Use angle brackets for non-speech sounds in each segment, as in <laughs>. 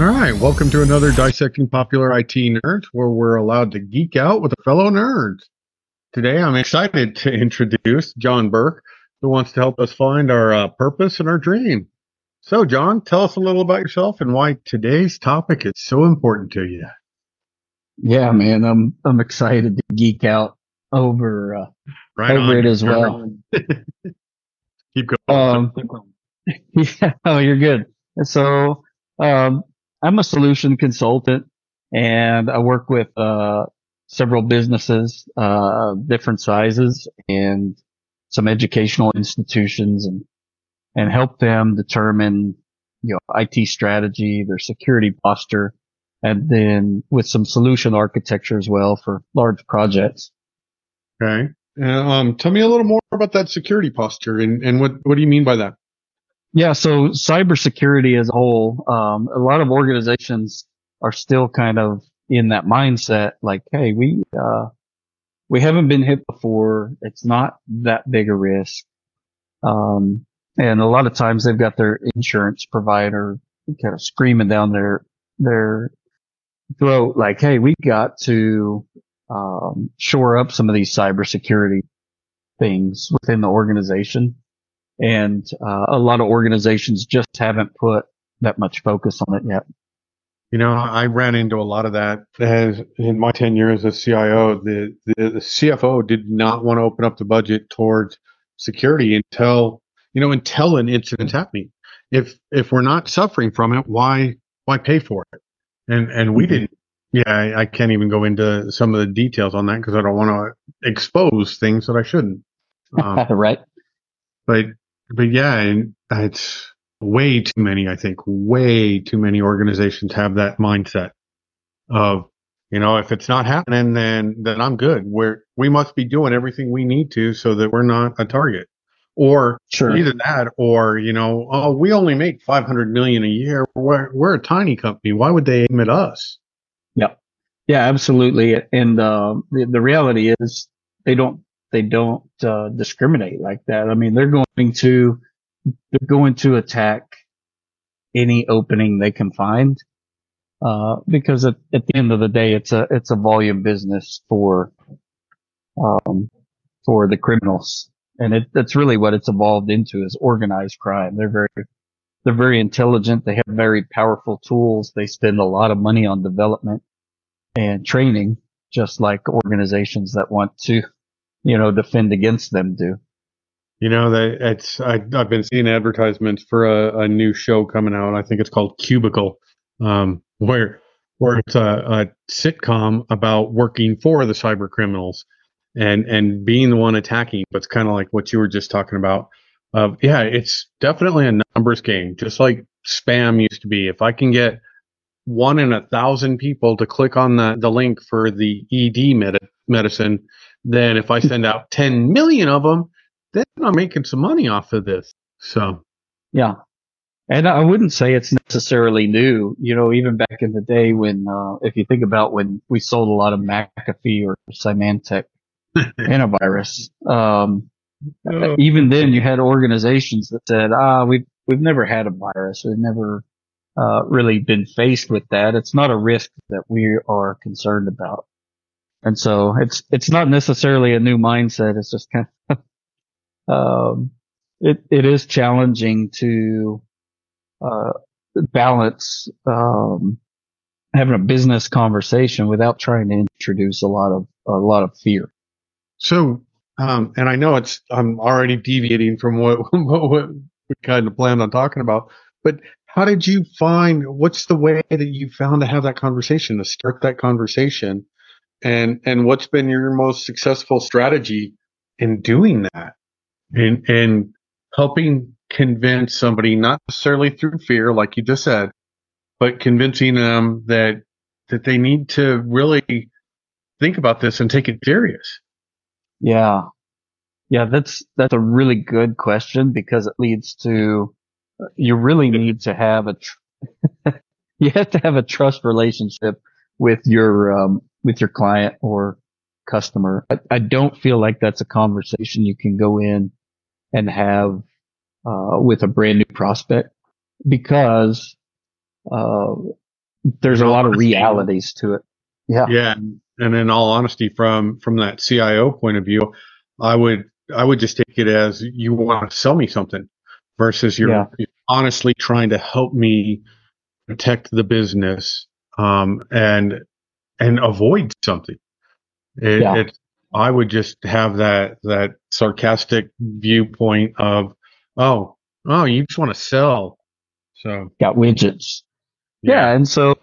All right, welcome to another Dissecting Popular IT Nerds, where we're allowed to geek out with a fellow nerds. Today, I'm excited to <laughs> introduce John Burk, who wants to help us find our uh, purpose and our dream. So, John, tell us a little about yourself and why today's topic is so important to you. Yeah, man, I'm I'm excited to geek out over uh, Right over on. it as well. <laughs> Keep going. Um, <laughs> yeah, oh, you're good. So, um, I'm a solution consultant, and I work with uh, several businesses, uh, different sizes, and some educational institutions, and and help them determine, you know, IT strategy, their security posture, and then with some solution architecture as well for large projects. okay. Uh, um, tell me a little more about that security posture and, and what, what do you mean by that? Yeah, so cybersecurity as a whole, um, a lot of organizations are still kind of in that mindset, like, hey, we uh, we haven't been hit before. It's not that big a risk, um, and a lot of times they've got their insurance provider kind of screaming down their their throat, like, hey, we got to um, shore up some of these cybersecurity things within the organization and uh, a lot of organizations just haven't put that much focus on it yet. You know, I ran into a lot of that as in my tenure as a CIO. The, the, the CFO did not want to open up the budget towards security until, you know, until an incident's happening. If, if we're not suffering from it, why, why pay for it? And, and we didn't, yeah, I, I can't even go into some of the details on that because I don't want to expose things that I shouldn't. <laughs> Um, right? but but yeah, and it's way too many. I think way too many organizations have that mindset of you know if it's not happening, then then I'm good. We're we must be doing everything we need to so that we're not a target, or Sure. either that or you know oh we only make 500 million a year. We're we're a tiny company. Why would they aim at us? yeah Yeah, absolutely. And uh, the, the reality is they don't they don't uh, discriminate like that. I mean, they're going to they're going to attack any opening they can find uh, because at, at the end of the day, it's a it's a volume business for um, for the criminals, and it, that's really what it's evolved into is organized crime. They're very they're very intelligent. They have very powerful tools. They spend a lot of money on development and training, just like organizations that want to, you know, defend against them do. You know that it's I, I've been seeing advertisements for a, a new show coming out. I think it's called Cubicle, um, where where it's a, a sitcom about working for the cyber criminals and and being the one attacking. But it's kind of like what you were just talking about. Uh, yeah, it's definitely a numbers game, just like spam used to be. If I can get one in a thousand people to click on the, the link for the ED med- medicine, then if I send out 10 million of them, then I'm making some money off of this. So, Yeah. And I wouldn't say it's necessarily new. You know, even back in the day when, uh, if you think about when we sold a lot of McAfee or Symantec <laughs> antivirus, um, Oh. even then you had organizations that said, ah, we've, we've never had a virus. We've never, uh, really been faced with that. It's not a risk that we are concerned about. And so it's, it's not necessarily a new mindset. It's just kind of, <laughs> um, it, it is challenging to, uh, balance, um, having a business conversation without trying to introduce a lot of, a lot of fear. so, um, and I know it's, I'm already deviating from what, <laughs> what we kind of planned on talking about, but how did you find, what's the way that you found to have that conversation, to start that conversation? And, and what's been your most successful strategy in doing that? And, and helping convince somebody, not necessarily through fear, like you just said, but convincing them that, that they need to really think about this and take it serious. Yeah. Yeah, that's that's a really good question because it leads to you really need to have a tr- <laughs> you have to have a trust relationship with your um, with your client or customer. I, I don't feel like that's a conversation you can go in and have uh, with a brand new prospect because uh, there's a lot of realities to it. Yeah. Yeah, and in all honesty, from from that CIO point of view, I would I would just take it as you want to sell me something versus you're, Yeah. you're honestly trying to help me protect the business um, and and avoid something. It, Yeah. it, I would just have that that sarcastic viewpoint of, oh, oh, you just want to sell. So Got widgets. Yeah. And so,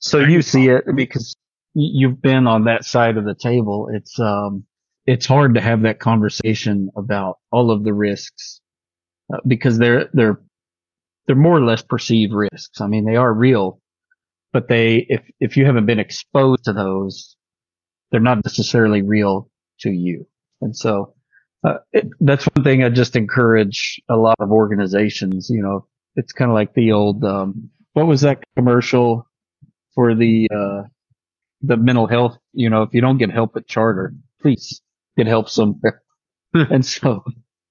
so you see it because you've been on that side of the table. It's, um, it's hard to have that conversation about all of the risks uh, because they're, they're, they're more or less perceived risks. I mean, they are real, but they, if, if you haven't been exposed to those, they're not necessarily real to you. And so, uh, it, that's one thing I just encourage a lot of organizations, you know, it's kind of like the old, um, what was that commercial for the, uh, the mental health? You know, if you don't get help at charter, please get help somewhere. and so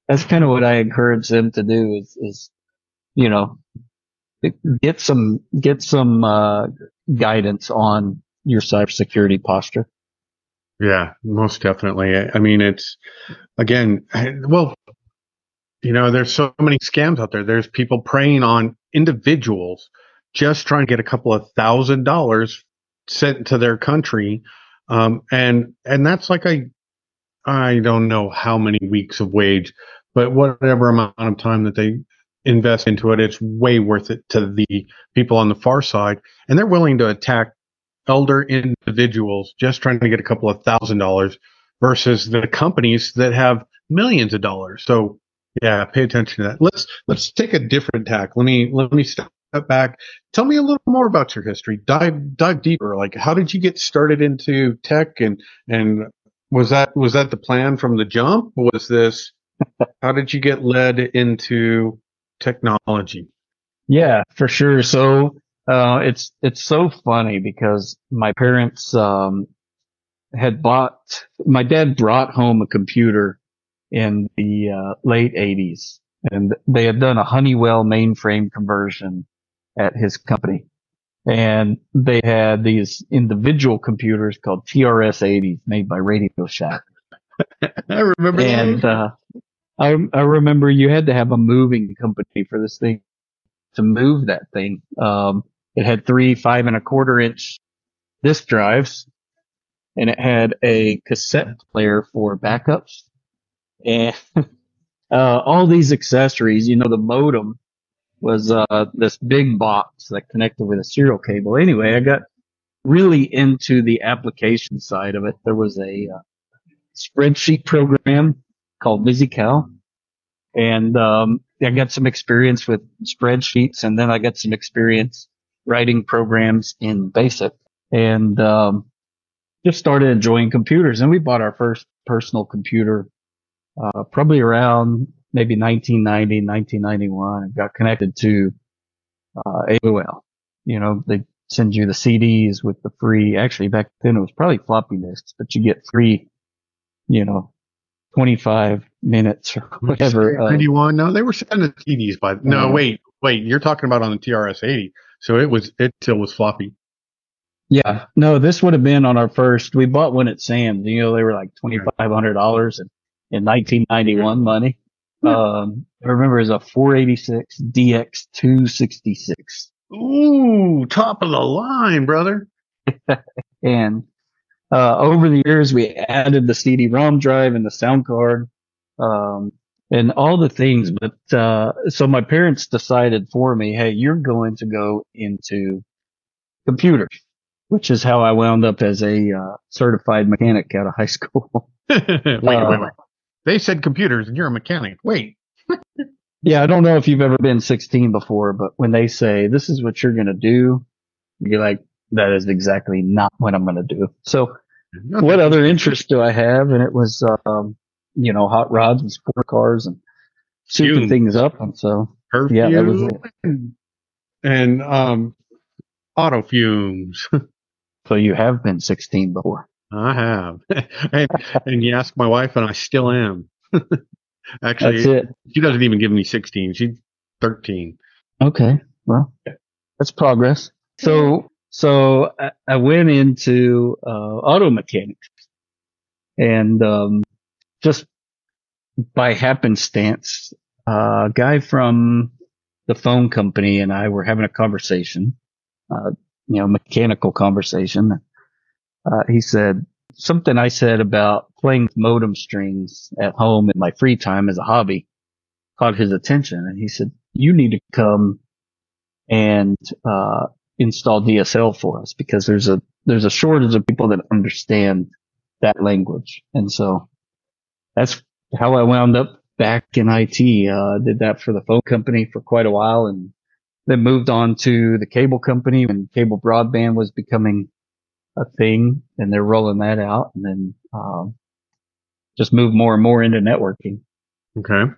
that's kind of what I encourage them to do is, is, you know, get some, get some, uh, guidance on your cybersecurity posture. Yeah, most definitely. I- mean, it's again, well, you know, there's so many scams out there. There's people preying on individuals just trying to get a couple of thousand dollars sent to their country. Um, and, and that's like I, I don't know how many weeks of wage, but whatever amount of time that they invest into it, it's way worth it to the people on the far side. And they're willing to attack elder individuals just trying to get a couple of thousand dollars versus the companies that have millions of dollars. So yeah, pay attention to that. Let's let's take a different tack. Let me let me step back. Tell me a little more about your history. Dive dive deeper. Like how did you get started into tech and and was that was that the plan from the jump? Was this how did you get led into technology? Yeah, for sure. So, uh, it's, it's so funny because my parents, um, had bought, my dad brought home a computer in the, uh, late eighties and they had done a Honeywell mainframe conversion at his company. And they had these individual computers called TRS 80s made by Radio Shack. <laughs> I remember And, that. uh, I, I remember you had to have a moving company for this thing to move that thing. Um, it had three five and a quarter inch disk drives and it had a cassette player for backups and, <laughs> uh, all these accessories, you know, the modem was, uh, this big box that connected with a serial cable. Anyway, I got really into the application side of it. There was a, uh, spreadsheet program called VisiCalc. And, um, I got some experience with spreadsheets and then I got some experience writing programs in BASIC and, um, just started enjoying computers and we bought our first personal computer, uh, probably around maybe 1990, 1991 and got connected to, uh, AOL. You know, they send you the CDs with the free, actually back then it was probably floppy disks, but you get free, you know, 25 minutes or whatever. uh, 91. No, they were sending TDs by. No, Uh, wait, wait. You're talking about on the TRS 80. So it was it still was floppy. Yeah, no, this would have been on our first. We bought one at Sam's. You know, they were like twenty five hundred dollars in in nineteen ninety one money. Um, I remember it was a four eighty six DX two sixty six, Ooh, top of the line, brother. <laughs> and uh, over the years we added the CD ROM drive and the sound card, um, and all the things. But uh, so my parents decided for me, hey, you're going to go into computers, which is how I wound up as a uh, certified mechanic out of high <laughs> school. <laughs> wait, wait, wait. They said computers, and you're a mechanic. Wait. <laughs> Yeah, I don't know if you've ever been 16 before, but when they say this is what you're going to do, you're like, that is exactly not what I'm going to do. So what other interest do I have? And it was, um, you know, hot rods and sport cars and shooting Fume. things up. And so, Perfume yeah, that was it. and um, auto fumes. <laughs> So you have been 16 before. I have, <laughs> and, and you ask my wife, and I still am. <laughs> Actually, she doesn't even give me 16. She's 13. Okay. Well, that's progress. So, so I, I went into uh, auto mechanics, and um, just by happenstance, a guy from the phone company and I were having a conversation, uh, you know, mechanical conversation. Uh, he said something I said about playing modem strings at home in my free time as a hobby caught his attention. And he said, you need to come and, uh, install DSL for us because there's a, there's a shortage of people that understand that language. And so that's how I wound up back in IT. Uh, did that for the phone company for quite a while and then moved on to the cable company when cable broadband was becoming a thing and they're rolling that out and then, um, just moved more and more into networking. Okay.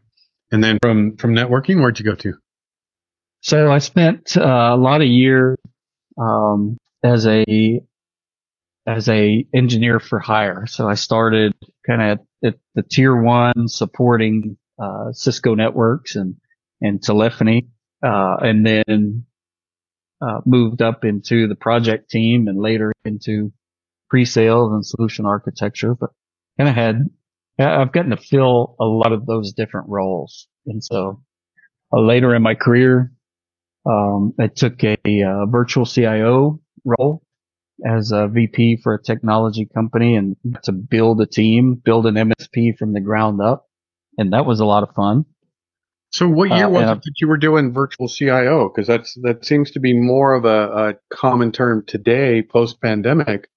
And then from, from networking, where'd you go to? So I spent uh, a lot of years, um, as a, as a engineer for hire. So I started kind of at the tier one supporting, uh, Cisco networks and, and telephony. Uh, and then, uh, moved up into the project team and later into pre-sales and solution architecture, but kind of had, I've gotten to fill a lot of those different roles. And so uh, later in my career, um, I took a, uh, virtual CIO role as a VP for a technology company and to build a team, build an MSP from the ground up. And that was a lot of fun. So what year Uh, was it I've- that you were doing virtual CIO? Because that's that seems to be more of a, a common term today, post pandemic.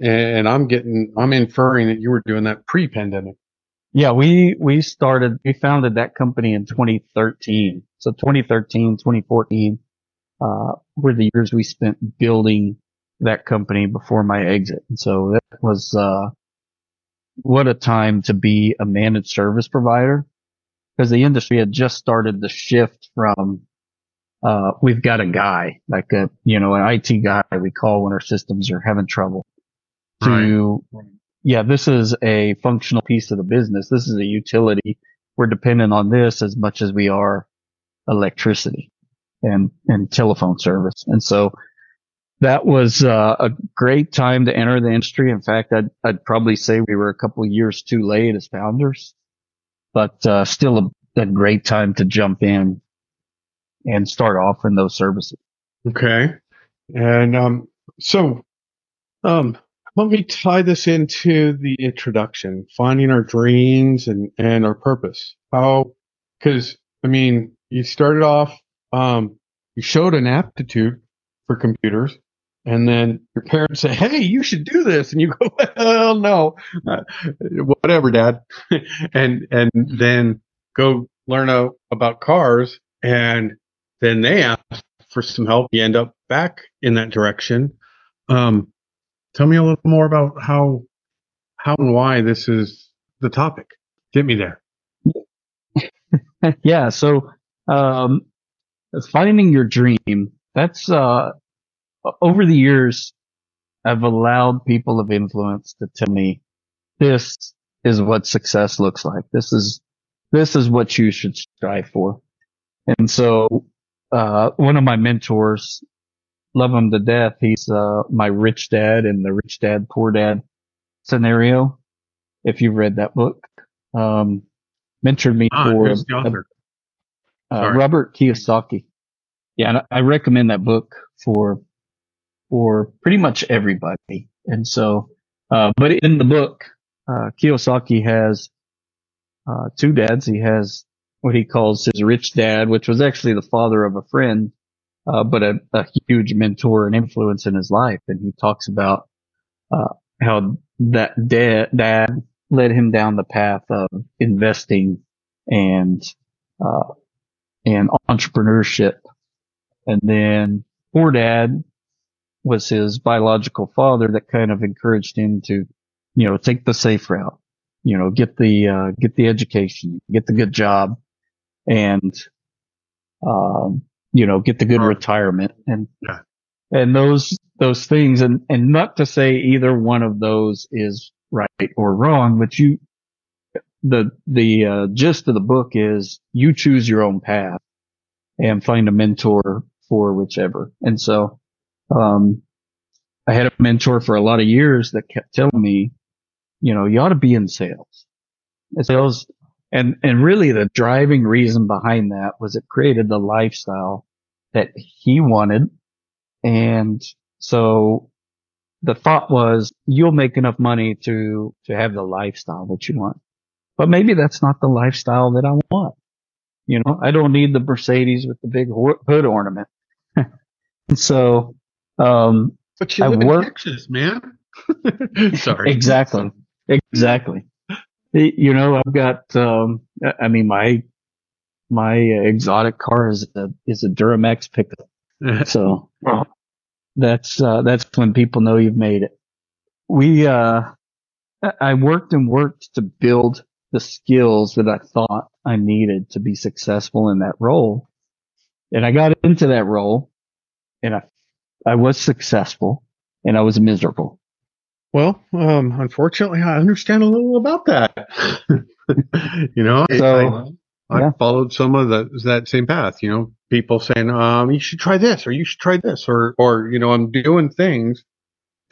And I'm getting, I'm inferring that you were doing that pre pandemic. Yeah, we, we started, we founded that company in 2013. So 2013, 2014, uh, were the years we spent building that company before my exit. And so that was, uh, what a time to be a managed service provider because the industry had just started to shift from, uh, we've got a guy, like a, you know, an IT guy we call when our systems are having trouble to, yeah, this is a functional piece of the business. This is a utility. We're dependent on this as much as we are electricity and, and telephone service. And so that was uh, a great time to enter the industry. In fact, I'd, I'd probably say we were a couple years too late as founders, but uh, still a, a great time to jump in and start offering those services. Okay. And um, so um, let me tie this into the introduction, finding our dreams and, and our purpose. How, because I mean, you started off, um, you showed an aptitude for computers, and then your parents say, "Hey, you should do this," and you go, <laughs> "Well, no, uh, whatever, Dad," <laughs> and and then go learn a, about cars, and then they ask for some help. You end up back in that direction. Um, tell me a little more about how how and why this is the topic. Get me there. <laughs> yeah. So, um, finding your dream, that's, uh, over the years, I've allowed people of influence to tell me this is what success looks like. This is, this is what you should strive for. And so, uh, one of my mentors, love him to death. He's, uh, my rich dad in the rich dad, poor dad scenario. If you've read that book, um, mentored me Ah, for author? uh, Robert Kiyosaki. Yeah, and I- I recommend that book for for pretty much everybody. And so, uh, but in the book, uh, Kiyosaki has uh, two dads. He has what he calls his rich dad, which was actually the father of a friend, uh, but a, a huge mentor and influence in his life. And he talks about uh, how that dad, dad led him down the path of investing and uh, and entrepreneurship. And then poor dad was his biological father that kind of encouraged him to, you know, take the safe route, you know, get the, uh, get the education, get the good job and, um, you know, get the good Right. retirement and, Yeah. and those, those things. And, and not to say either one of those is right or wrong, but you, the, the, uh, gist of the book is you choose your own path and find a mentor for whichever. And so, um, I had a mentor for a lot of years that kept telling me, you know, you ought to be in sales. And sales and, and really the driving reason behind that was it created the lifestyle that he wanted. And so the thought was you'll make enough money to, to have the lifestyle that you want. But maybe that's not the lifestyle that I want. You know, I don't need the Mercedes with the big hood ornament. And <laughs> so, um, but you live in Texas, man. <laughs> Sorry. Exactly. Exactly. You know, I've got, um, I mean, my, my exotic car is a, is a Duramax pickup. <laughs> so that's, uh, that's when people know you've made it. We, uh, I worked and worked to build the skills that I thought I needed to be successful in that role. And I got into that role and I, I was successful and I was miserable. Well, um, unfortunately, I understand a little about that. <laughs> you know, so, I, I yeah. followed some of the, that same path, you know, people saying, um, you should try this or you should try this or, or, you know, I'm doing things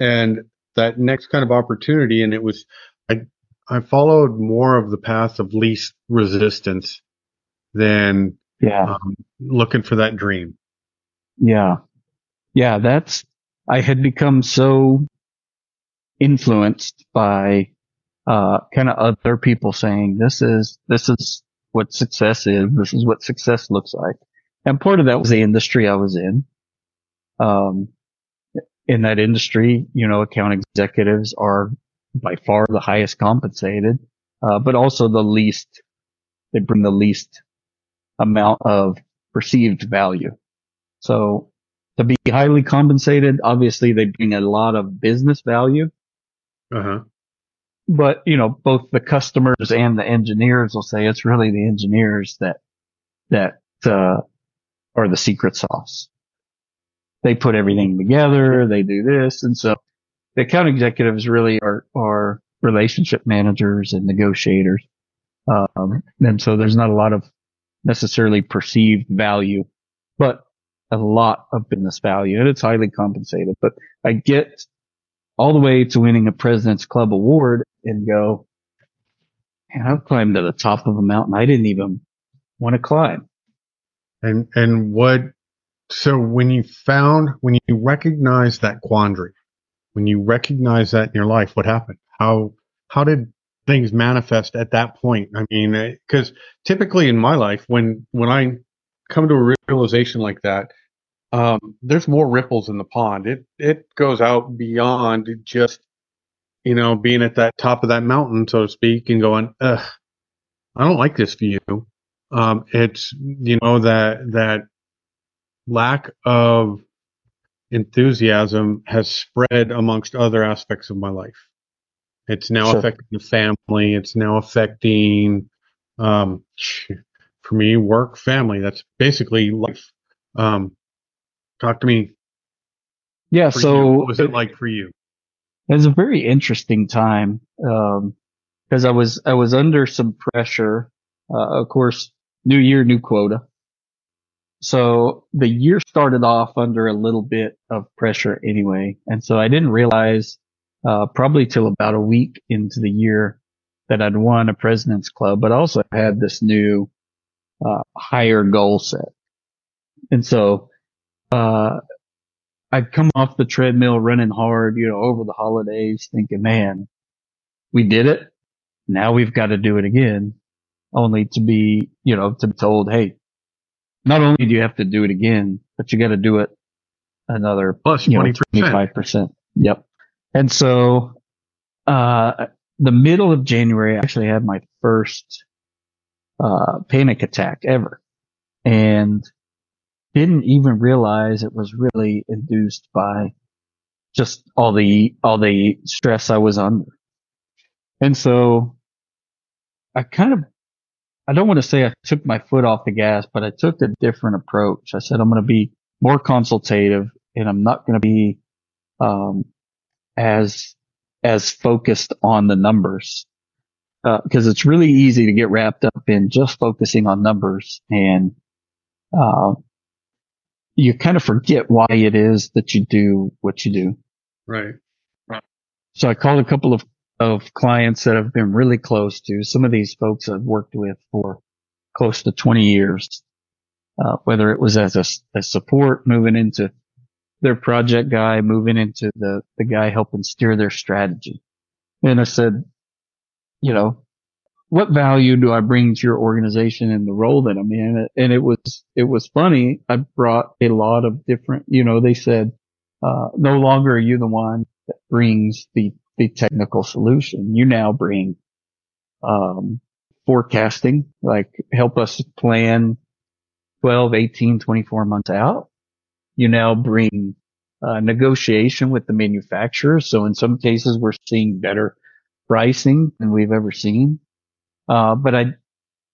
and that next kind of opportunity. And it was, I, I followed more of the path of least resistance than yeah. Um, looking for that dream. Yeah. Yeah. That's, I had become so influenced by, uh, kind of other people saying, this is, this is what success is. This is what success looks like. And part of that was the industry I was in. Um, in that industry, you know, account executives are by far the highest compensated, uh, but also the least, they bring the least amount of perceived value. So to be highly compensated, obviously they bring a lot of business value. Uh-huh. But, you know, both the customers and the engineers will say it's really the engineers that, that, uh, are the secret sauce. They put everything together. They do this. And so the account executives really are, are relationship managers and negotiators. Um, and so there's not a lot of necessarily perceived value, but a lot of business value and it's highly compensated. But I get all the way to winning a President's Club award and go, man, I've climbed to the top of a mountain I didn't even want to climb. And, and what, so when you found, when you recognize that quandary, when you recognize that in your life, what happened? How how did things manifest at that point? I mean, because uh, typically in my life, when when I come to a realization like that, um, there's more ripples in the pond. It it goes out beyond just you know being at that top of that mountain, so to speak, and going, Ugh, I don't like this view. Um, it's you know that that lack of enthusiasm has spread amongst other aspects of my life. It's now sure. affecting the family. It's now affecting, um, for me, work, family. That's basically life. Um, talk to me. Yeah. So you. what was it, it like for you? It was a very interesting time. Um, cause I was, I was under some pressure. Uh, of course, new year, new quota. So the year started off under a little bit of pressure anyway. And so I didn't realize, uh, probably till about a week into the year that I'd won a president's club, but also had this new, uh, higher goal set. And so, uh, I'd come off the treadmill running hard, you know, over the holidays thinking, man, we did it. Now we've got to do it again only to be, you know, to be told, Hey, not only do you have to do it again, but you got to do it another plus plus 25 percent. Yep. And so, uh, the middle of January, I actually had my first, uh, panic attack ever and didn't even realize it was really induced by just all the, all the stress I was under. And so I kind of I don't want to say I took my foot off the gas, but I took a different approach. I said I'm going to be more consultative and I'm not going to be um, as as focused on the numbers because uh, it's really easy to get wrapped up in just focusing on numbers and uh, you kind of forget why it is that you do what you do. Right. So I called a couple of, of clients that I've been really close to. Some of these folks I've worked with for close to 20 years, uh, whether it was as a, a support moving into their project guy, moving into the, the guy helping steer their strategy. And I said, you know, what value do I bring to your organization and the role that I'm in? And it was, it was funny. I brought a lot of different, you know, they said, uh, no longer are you the one that brings the, the technical solution. You now bring, um, forecasting, like help us plan 12, 18, 24 months out. You now bring uh, negotiation with the manufacturer. So in some cases, we're seeing better pricing than we've ever seen. Uh, but I,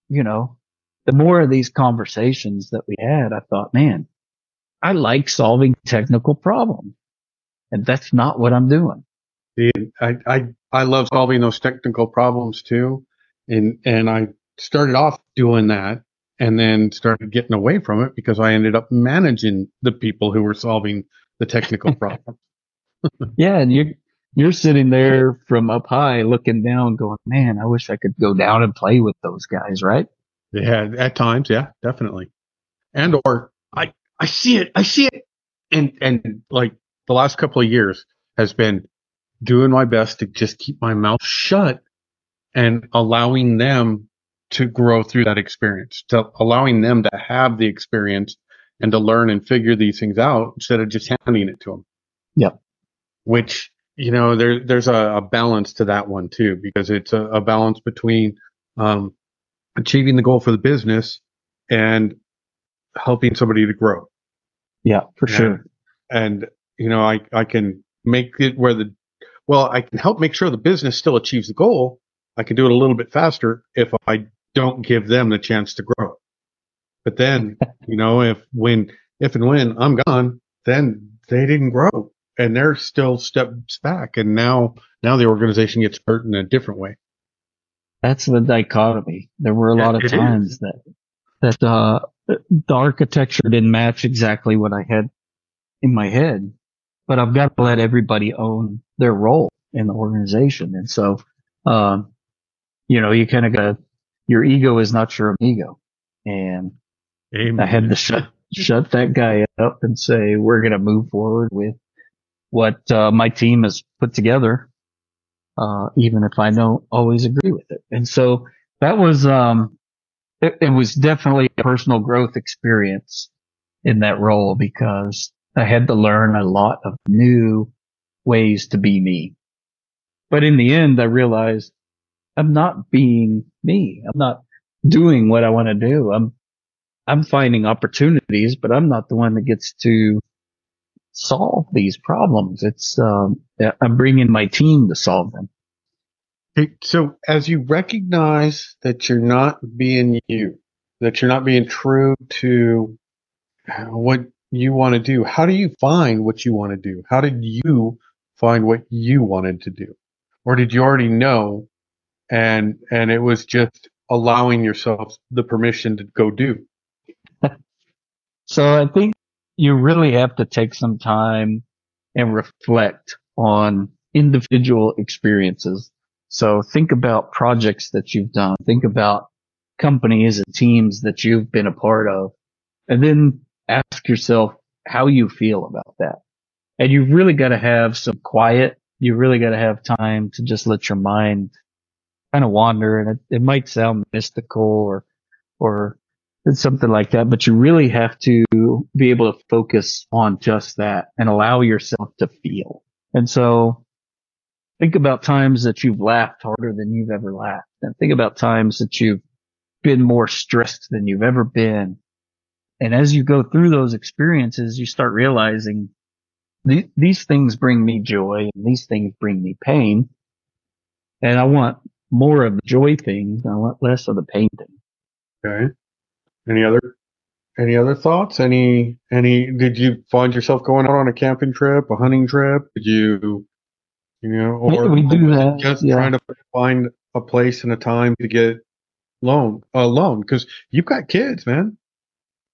you know, the more of these conversations that we had, I thought, man, I like solving technical problems. And that's not what I'm doing. I, I, I love solving those technical problems too. And, and I started off doing that and then started getting away from it because I ended up managing the people who were solving the technical <laughs> problems. yeah. And you, you're sitting there from up high looking down going, man, I wish I could go down and play with those guys, right? Yeah, at times, yeah, definitely. And or I I see it, I see it. And and like the last couple of years has been doing my best to just keep my mouth shut and allowing them to grow through that experience, to allowing them to have the experience and to learn and figure these things out instead of just handing it to them. Yep. Which you know, there, there's a, a, balance to that one too, because it's a, a balance between um, achieving the goal for the business and helping somebody to grow. Yeah, for and, sure. And, you know, I, I can make it where the, well, I can help make sure the business still achieves the goal. I can do it a little bit faster if I don't give them the chance to grow. But then, <laughs> you know, if when, if and when I'm gone, then they didn't grow and they're still steps back. And now, now the organization gets hurt in a different way. That's the dichotomy. There were a yeah, lot of times is. that, that, uh, the architecture didn't match exactly what I had in my head, but I've got to let everybody own their role in the organization. And so, um, you know, you kind of got your ego is not your amigo. And Amen. I had to shut, shut that guy up and say, we're going to move forward with what uh, my team has put together, uh, even if I don't always agree with it. And so that was, um, it, it, was definitely a personal growth experience in that role because I had to learn a lot of new ways to be me. But in the end, I realized I'm not being me. I'm not doing what I want to do. I'm, I'm finding opportunities, but I'm not the one that gets to solve these problems. It's um, I'm bringing my team to solve them. so as you recognize that you're not being you, that you're not being true to what you want to do, how do you find what you want to do? How did you find what you wanted to do? Or did you already know and and it was just allowing yourself the permission to go do? <laughs> so I think you really have to take some time and reflect on individual experiences. So think about projects that you've done. Think about companies and teams that you've been a part of and then ask yourself how you feel about that. And you've really got to have some quiet. You really got to have time to just let your mind kind of wander and it, it might sound mystical or, or something like that, but you really have to be able to focus on just that and allow yourself to feel. And so think about times that you've laughed harder than you've ever laughed and think about times that you've been more stressed than you've ever been. And as you go through those experiences, you start realizing th- these things bring me joy and these things bring me pain. And I want more of the joy things. I want less of the pain things. Okay. Any other any other thoughts? Any any did you find yourself going out on a camping trip, a hunting trip? Did you you know or we do that just yeah. trying to find a place and a time to get loan alone because you've got kids, man.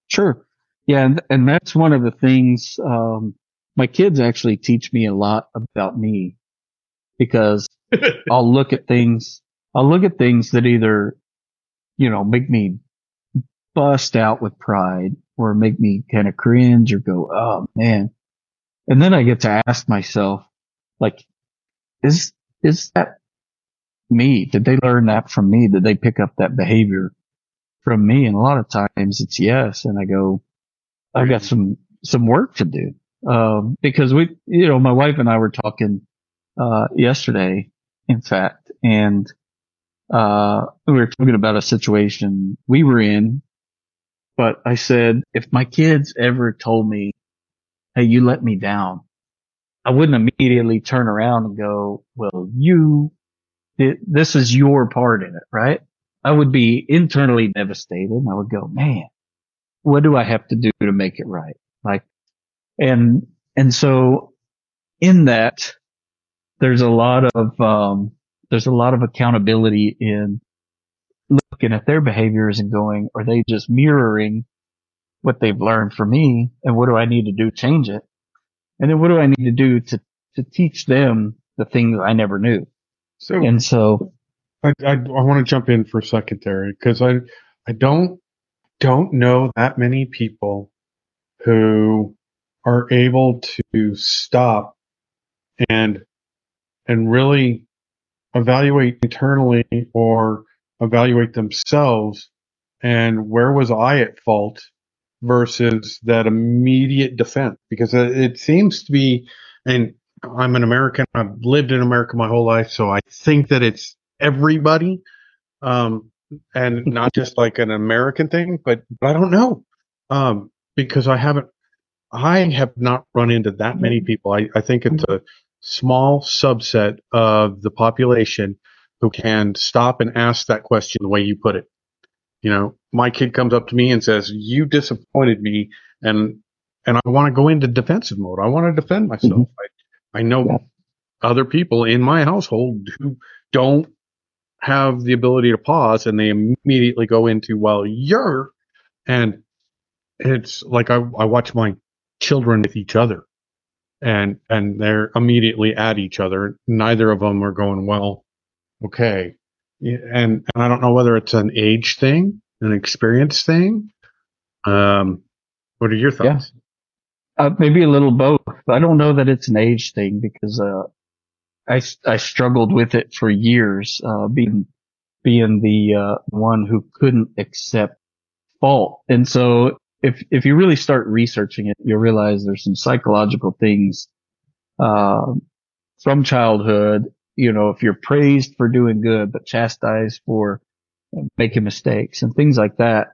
Sure. Yeah, and, and that's one of the things um, my kids actually teach me a lot about me because <laughs> I'll look at things, I'll look at things that either, you know, make me bust out with pride or make me kind of cringe or go, oh man. And then I get to ask myself, like, is, is that me? Did they learn that from me? Did they pick up that behavior from me? And a lot of times it's yes. And I go, I've got some, some work to do. Um, because we, you know, my wife and I were talking, uh, yesterday, in fact, and, uh, we were talking about a situation we were in, but I said, if my kids ever told me, Hey, you let me down, I wouldn't immediately turn around and go, well, you, this is your part in it, right? I would be internally devastated. I would go, man, what do I have to do to make it right? Like, and, and so in that, there's a lot of, um, there's a lot of accountability in looking at their behaviors and going, are they just mirroring what they've learned from me? And what do I need to do to change it? And then what do I need to do to, to teach them the things I never knew? So, And so, I, I, I want to jump in for a second there because I, I don't, don't know that many people who are able to stop and, and really evaluate internally or evaluate themselves and where was I at fault versus that immediate defense? Because it, seems to be and I'm an American I've lived in America my whole life so I think that it's everybody um and not just like an American thing but, but I don't know um because I haven't I have not run into that many people. I, I think it's a small subset of the population who can stop and ask that question the way you put it. You know, my kid comes up to me and says, "You disappointed me," and and I want to go into defensive mode. I want to defend myself. Mm-hmm. I, I know Yeah. other people in my household who don't have the ability to pause, and they immediately go into, "Well, you're," and it's like I, I watch my children with each other, and and they're immediately at each other. Neither of them are going well okay and, and i don't know whether it's an age thing an experience thing um what are your Yeah. thoughts uh, maybe a little both. I don't know that it's an age thing because, uh, I, I struggled with it for years, uh, being, being the, uh, one who couldn't accept fault. And so if, if you really start researching it, you'll realize there's some psychological things, uh, from childhood. You know, if you're praised for doing good, but chastised for making mistakes and things like that,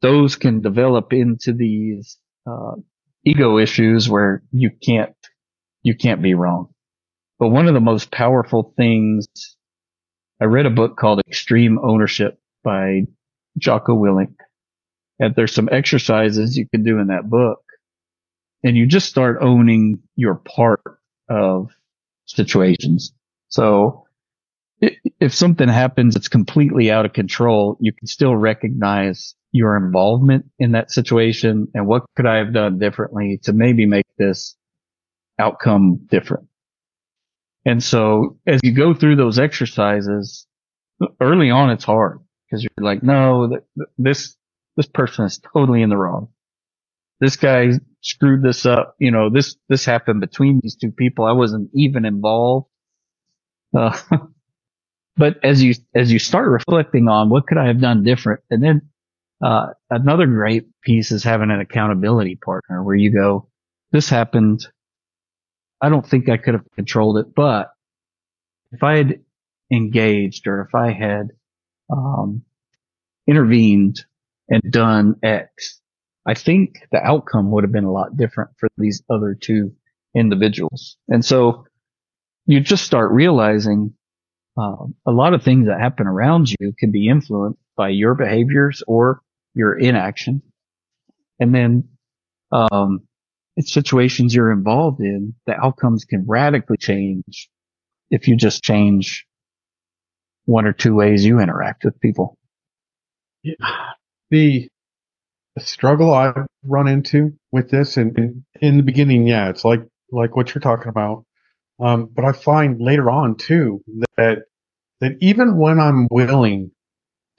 those can develop into these, uh, ego issues where you can't, you can't be wrong. But one of the most powerful things, I read a book called Extreme Ownership by Jocko Willink. And there's some exercises you can do in that book. And you just start owning your part of situations. So if something happens that's completely out of control, you can still recognize your involvement in that situation and what could I have done differently to maybe make this outcome different. And so as you go through those exercises, early on it's hard because you're like, no, th- th- this, this person is totally in the wrong. This guy screwed this up. You know, this, this happened between these two people. I wasn't even involved. Uh, <laughs> but as you, as you start reflecting on what could I have done different? And then, uh, another great piece is having an accountability partner where you go, this happened. I don't think I could have controlled it, but if I had engaged or if I had, um, intervened and done X, I think the outcome would have been a lot different for these other two individuals. And so you just start realizing um, a lot of things that happen around you can be influenced by your behaviors or your inaction. And then, um, in situations you're involved in, the outcomes can radically change if you just change one or two ways you interact with people. Yeah. the the struggle I've run into with this, and, and in the beginning, yeah, it's like like what you're talking about. Um, but I find later on too that that even when I'm willing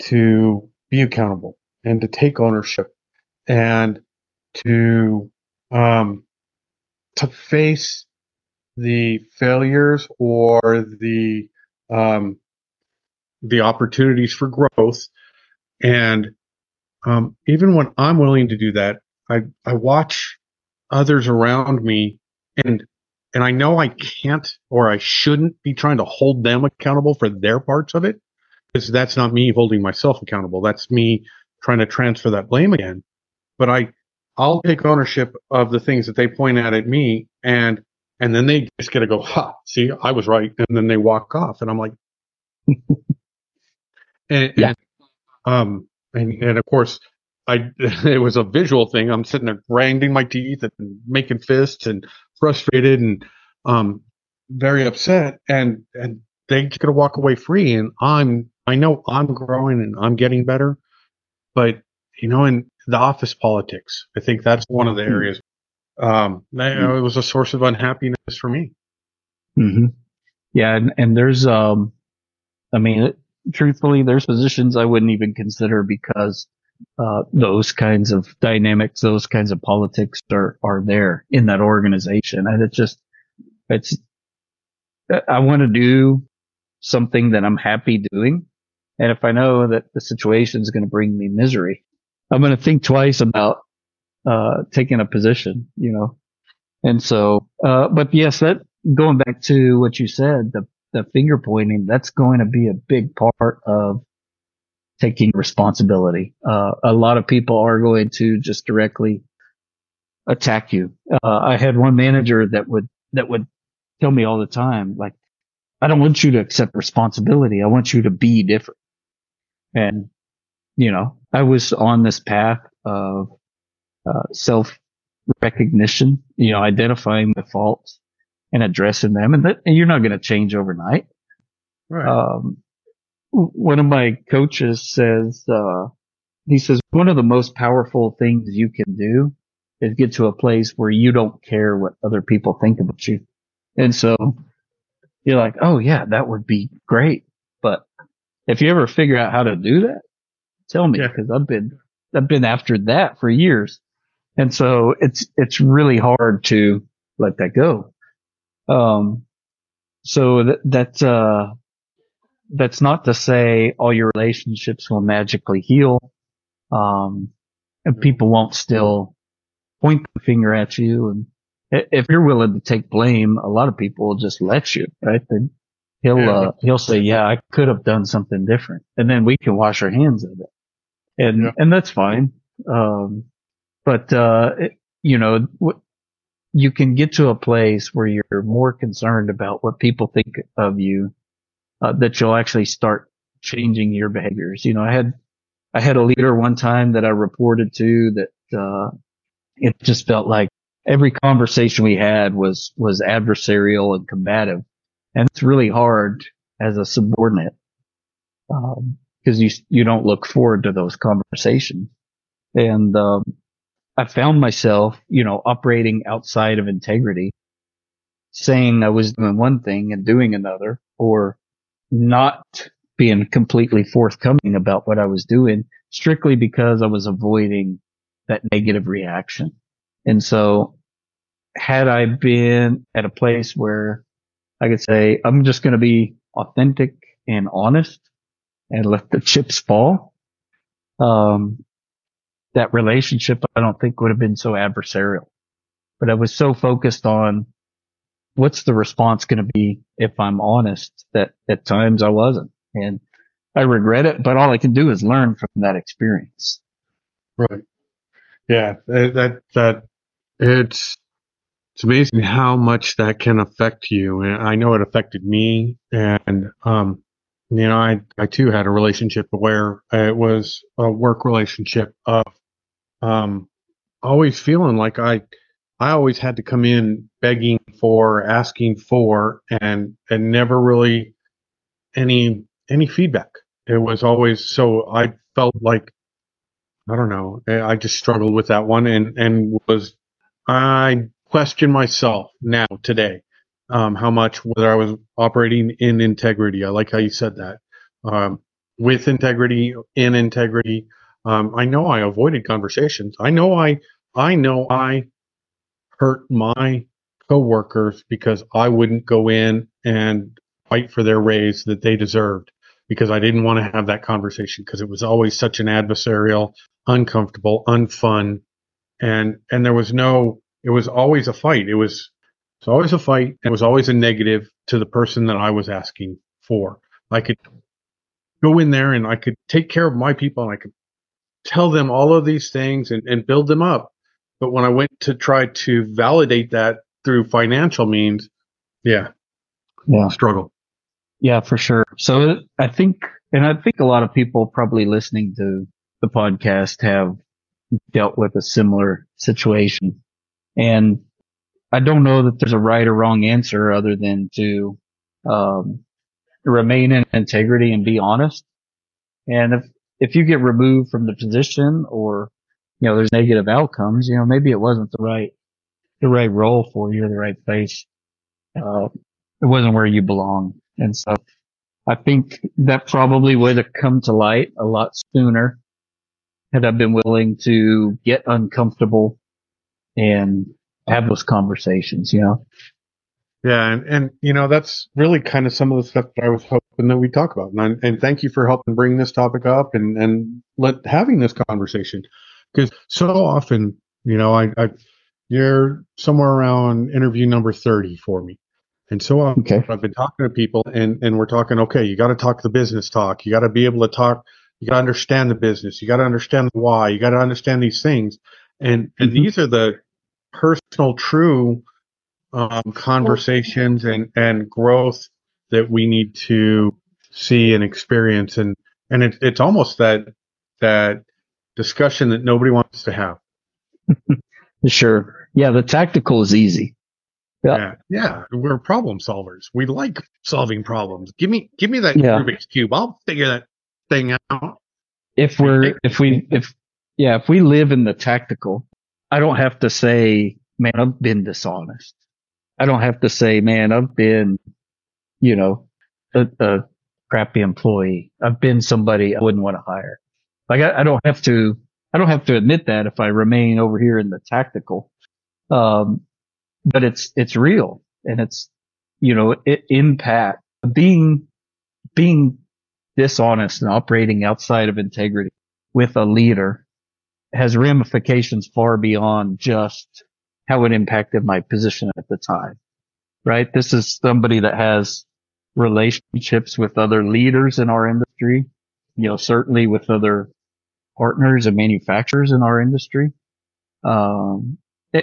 to be accountable and to take ownership and to um, to face the failures or the um, the opportunities for growth and um, even when I'm willing to do that, I, I watch others around me and and I know I can't or I shouldn't be trying to hold them accountable for their parts of it because that's not me holding myself accountable. That's me trying to transfer that blame again. But I I'll take ownership of the things that they point out at me and and then they just get to go, ha, see, I was right. And then they walk off. And I'm like, <laughs> and, yeah. and, um, and, and of course, I, <laughs> it was a visual thing. I'm sitting there grinding my teeth and making fists and frustrated and, um, very upset. And, and they just gonna walk away free. And I'm, I know I'm growing and I'm getting better, but you know, in the office politics, I think that's one of the hmm. areas. Um, it was a source of unhappiness for me. Mm-hmm. Yeah. And, and there's, um, I mean, truthfully, there's positions I wouldn't even consider because uh, those kinds of dynamics, those kinds of politics are are there in that organization, and it's just it's I want to do something that I'm happy doing, and if I know that the situation is going to bring me misery, I'm going to think twice about uh, taking a position, you know. And so, uh, but yes, that going back to what you said, the the finger pointing, that's going to be a big part of taking responsibility. Uh, a lot of people are going to just directly attack you. Uh, I had one manager that would, that would tell me all the time, like, I don't want you to accept responsibility. I want you to be different. And, you know, I was on this path of uh, self recognition, you know, identifying the faults and addressing them. And, that, and you're not going to change overnight. Right. Um, one of my coaches says, uh, he says, one of the most powerful things you can do is get to a place where you don't care what other people think about you. And so you're like, oh yeah, that would be great. But if you ever figure out how to do that, tell me because yeah. I've been, I've been after that for years. And so it's, it's really hard to let that go. Um, so that, that, uh, that's not to say all your relationships will magically heal. Um, and people won't still point the finger at you. And if you're willing to take blame, a lot of people will just let you, right? Then he'll, uh, he'll say, yeah, I could have done something different. And then we can wash our hands of it. And, yeah. and that's fine. Um, but, uh, it, you know, you can get to a place where you're more concerned about what people think of you, uh, that you'll actually start changing your behaviors. You know, I had, I had a leader one time that I reported to that, uh, it just felt like every conversation we had was, was adversarial and combative. And it's really hard as a subordinate. Um, cause you, you don't look forward to those conversations. And, um, I found myself, you know, operating outside of integrity, saying I was doing one thing and doing another, or not being completely forthcoming about what I was doing strictly because I was avoiding that negative reaction. And so had I been at a place where I could say, I'm just going to be authentic and honest and let the chips fall, um, that relationship, I don't think would have been so adversarial. But I was so focused on what's the response going to be if I'm honest that at times I wasn't. And I regret it, but all I can do is learn from that experience. Right. Yeah. That, that, it's, it's amazing how much that can affect you. And I know it affected me. And, um, you know, I, I too had a relationship where it was a work relationship of um, always feeling like I, I always had to come in begging for, asking for, and and never really any any feedback. It was always so I felt like I don't know. I just struggled with that one and and was I question myself now today um, how much whether I was operating in integrity. I like how you said that. Um, with integrity, in integrity. Um, I know I avoided conversations. I know I I know I hurt my coworkers because I wouldn't go in and fight for their raise that they deserved because I didn't want to have that conversation because it was always such an adversarial, uncomfortable, unfun, and and there was no. It was always a fight. It was it's always a fight. It was always a negative to the person that I was asking for. I could go in there and I could take care of my people and I could tell them all of these things and, and build them up. But when I went to try to validate that through financial means, yeah, Yeah. struggle. Yeah, for sure. So I think, and I think a lot of people probably listening to the podcast have dealt with a similar situation. And I don't know that there's a right or wrong answer other than to, um, remain in integrity and be honest. And if, if you get removed from the position or, you know, there's negative outcomes, you know, maybe it wasn't the right, the right role for you the right place. Uh, it wasn't where you belong. And so I think that probably would have come to light a lot sooner had I been willing to get uncomfortable and have those conversations, you know? Yeah, and, and you know that's really kind of some of the stuff that I was hoping that we talk about, and, I, and thank you for helping bring this topic up and and let having this conversation because so often you know I, I you're somewhere around interview number thirty for me, and so often Okay. I've been talking to people and and we're talking okay, you got to talk the business talk, you got to be able to talk, you got to understand the business, you got to understand the why, you got to understand these things, and and Mhm. these are the personal true um, conversations and, and growth that we need to see and experience. And, and it, it's almost that, that discussion that nobody wants to have. <laughs> Sure. Yeah. The tactical is easy. Yeah. Yeah. Yeah. We're problem solvers. We like solving problems. Give me, give me that Yeah. Rubik's cube. I'll figure that thing out. If we're, if we, if, yeah, if we live in the tactical, I don't have to say, man, I've been dishonest. I don't have to say, man, I've been, you know, a, a crappy employee. I've been somebody I wouldn't want to hire. Like I, I don't have to, I don't have to admit that if I remain over here in the tactical. Um, but it's, it's real and it's, you know, it impact being, being dishonest and operating outside of integrity with a leader has ramifications far beyond just how it impacted my position at the time. Right? This is somebody that has relationships with other leaders in our industry, you know, certainly with other partners and manufacturers in our industry, um,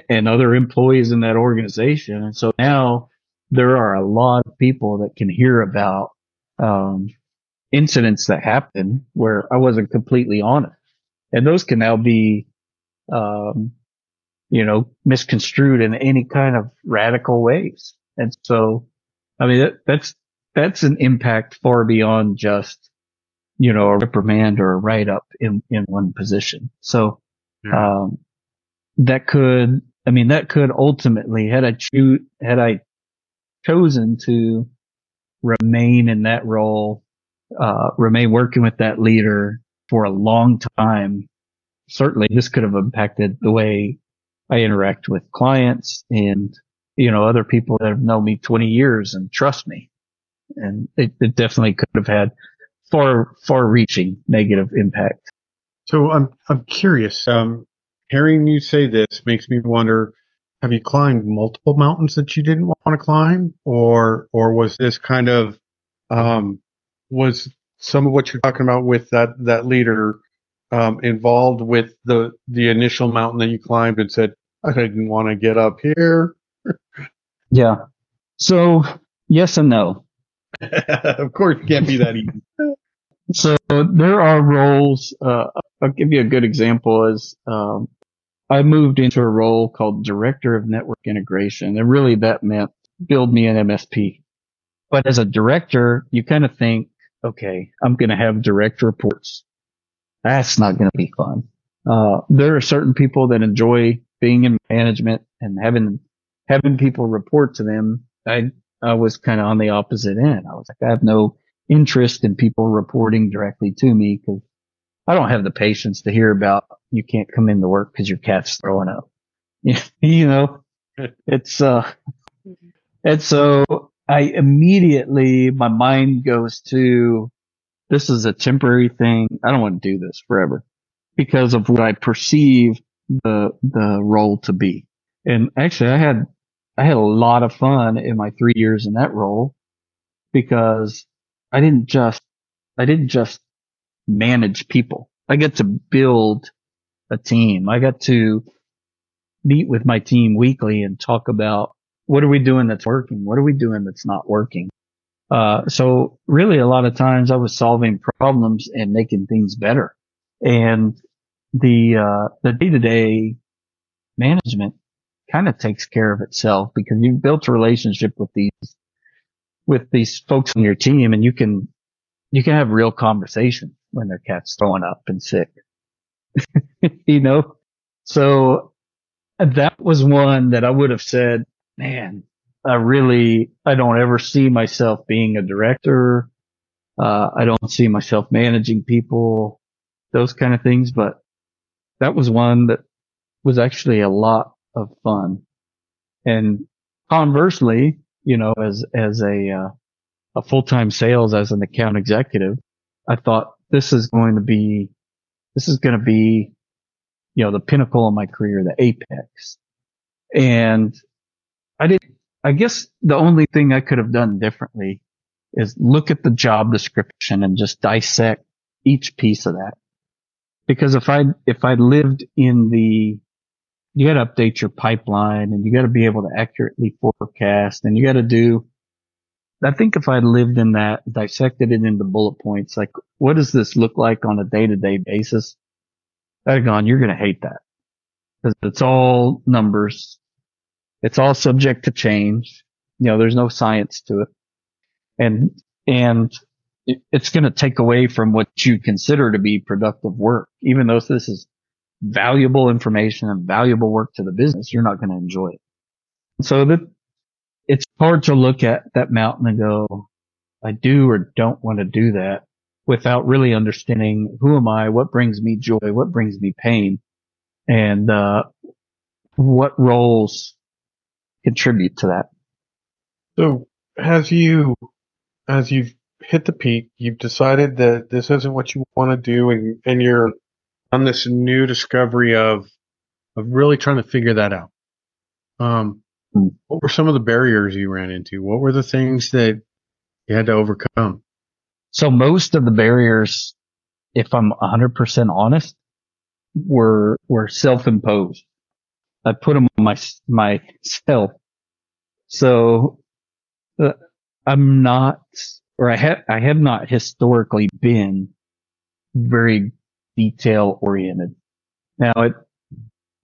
and other employees in that organization. And so now there are a lot of people that can hear about, um, incidents that happen where I wasn't completely honest. And those can now be, um, you know, misconstrued in any kind of radical ways. And so, I mean, that, that's, that's an impact far beyond just, you know, a reprimand or a write up in, in one position. So, Yeah. um, that could, I mean, that could ultimately, had I choose, had I chosen to remain in that role, uh, remain working with that leader for a long time, certainly this could have impacted the way I interact with clients and, you know, other people that have known me 20 years and trust me. And it, it definitely could have had far, far reaching negative impact. So I'm, I'm curious. Um, hearing you say this makes me wonder, have you climbed multiple mountains that you didn't want to climb or, or was this kind of, um, was some of what you're talking about with that, that leader, um, involved with the, the initial mountain that you climbed and said, I didn't want to get up here. <laughs> Yeah. So yes and no. <laughs> of course, it can't be that easy. So there are roles. Uh, I'll give you a good example. Is um, I moved into a role called director of network integration, and really that meant build me an MSP. But as a director, you kind of think, okay, I'm going to have direct reports. That's not going to be fun. Uh, there are certain people that enjoy being in management and having, having people report to them, I, I was kind of on the opposite end. I was like, I have no interest in people reporting directly to me because I don't have the patience to hear about you can't come into work because your cat's throwing up. <laughs> you know, <laughs> it's, uh, and so I immediately, my mind goes to, this is a temporary thing. I don't want to do this forever because of what I perceive the, the role to be. And actually I had, I had a lot of fun in my three years in that role because I didn't just, I didn't just manage people. I got to build a team. I got to meet with my team weekly and talk about what are we doing that's working? What are we doing that's not working? Uh, so really a lot of times I was solving problems and making things better. And the, uh, the day to day management kind of takes care of itself because you've built a relationship with these, with these folks on your team and you can, you can have real conversation when their cat's throwing up and sick. <laughs> you know? So that was one that I would have said, man, I really, I don't ever see myself being a director. Uh, I don't see myself managing people, those kind of things, but that was one that was actually a lot of fun. And conversely, you know, as, as a, uh, a full-time sales as an account executive, I thought this is going to be, this is going to be, you know, the pinnacle of my career, the apex. And I didn't, I guess the only thing I could have done differently is look at the job description and just dissect each piece of that. Because if I, if I lived in the, you got to update your pipeline and you got to be able to accurately forecast and you got to do, I think if I lived in that, dissected it into bullet points, like what does this look like on a day to day basis? I'd gone, you're going to hate that because it's all numbers it's all subject to change. You know, there's no science to it. And, and it, it's going to take away from what you consider to be productive work. Even though this is valuable information and valuable work to the business, you're not going to enjoy it. So that it's hard to look at that mountain and go, I do or don't want to do that without really understanding who am I? What brings me joy? What brings me pain? And, uh, what roles contribute to that. So, as you, as you've hit the peak, you've decided that this isn't what you want to do, and and you're on this new discovery of of really trying to figure that out. Um, hmm. what were some of the barriers you ran into? What were the things that you had to overcome? So most of the barriers, if I'm 100% honest, were were self-imposed. I put them on my myself. So uh, I'm not, or I have, I have not historically been very detail oriented. Now, it,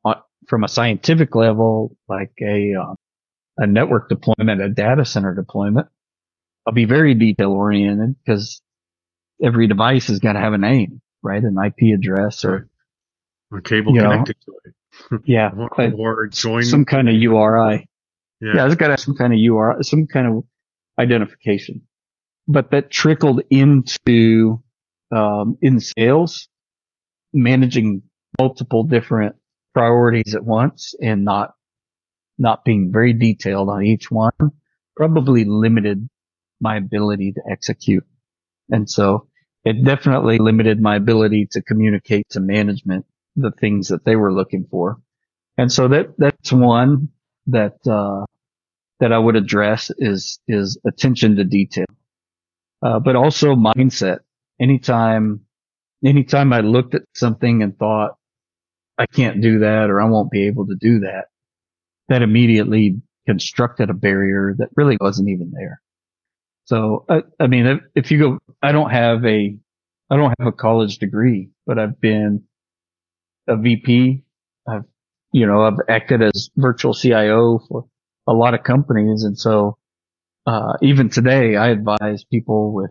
uh, from a scientific level, like a uh, a network deployment, a data center deployment, I'll be very detail oriented because every device has got to have a name, right? An IP address or a cable connected know, to it. <laughs> Yeah. or, join some kind of URI. Yeah. yeah, it's got to have some kind of URI, some kind of identification. But that trickled into, um, in sales, managing multiple different priorities at once and not, not being very detailed on each one probably limited my ability to execute. And so it definitely limited my ability to communicate to management the things that they were looking for. And so that, that's one that, uh, that I would address is, is attention to detail. Uh, but also mindset. Anytime, anytime I looked at something and thought, I can't do that or I won't be able to do that, that immediately constructed a barrier that really wasn't even there. So, I, I mean, if, if you go, I don't have a, I don't have a college degree, but I've been a VP. I've, you know, I've acted as virtual CIO for a lot of companies. And so, uh, even today, I advise people with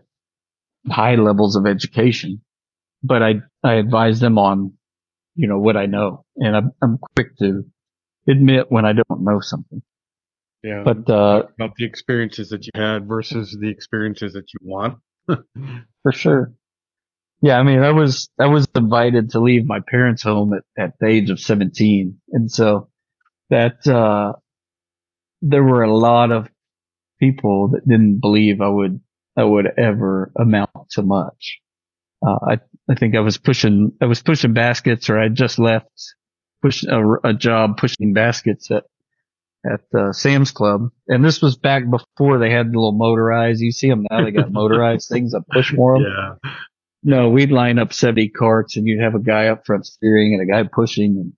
high levels of education, but I, I advise them on, you know, what I know and I'm, I'm quick to, admit when I don't know something. Yeah. But uh, about the experiences that you had versus the experiences that you want. <laughs> for sure. Yeah, I mean, I was I was invited to leave my parents' home at, at the age of seventeen, and so that uh, there were a lot of people that didn't believe I would I would ever amount to much. Uh, I I think I was pushing I was pushing baskets, or I just left push a, a job pushing baskets at at uh, Sam's Club, and this was back before they had the little motorized. You see them now; they got <laughs> motorized things that push more. Yeah. No, we'd line up 70 carts and you'd have a guy up front steering and a guy pushing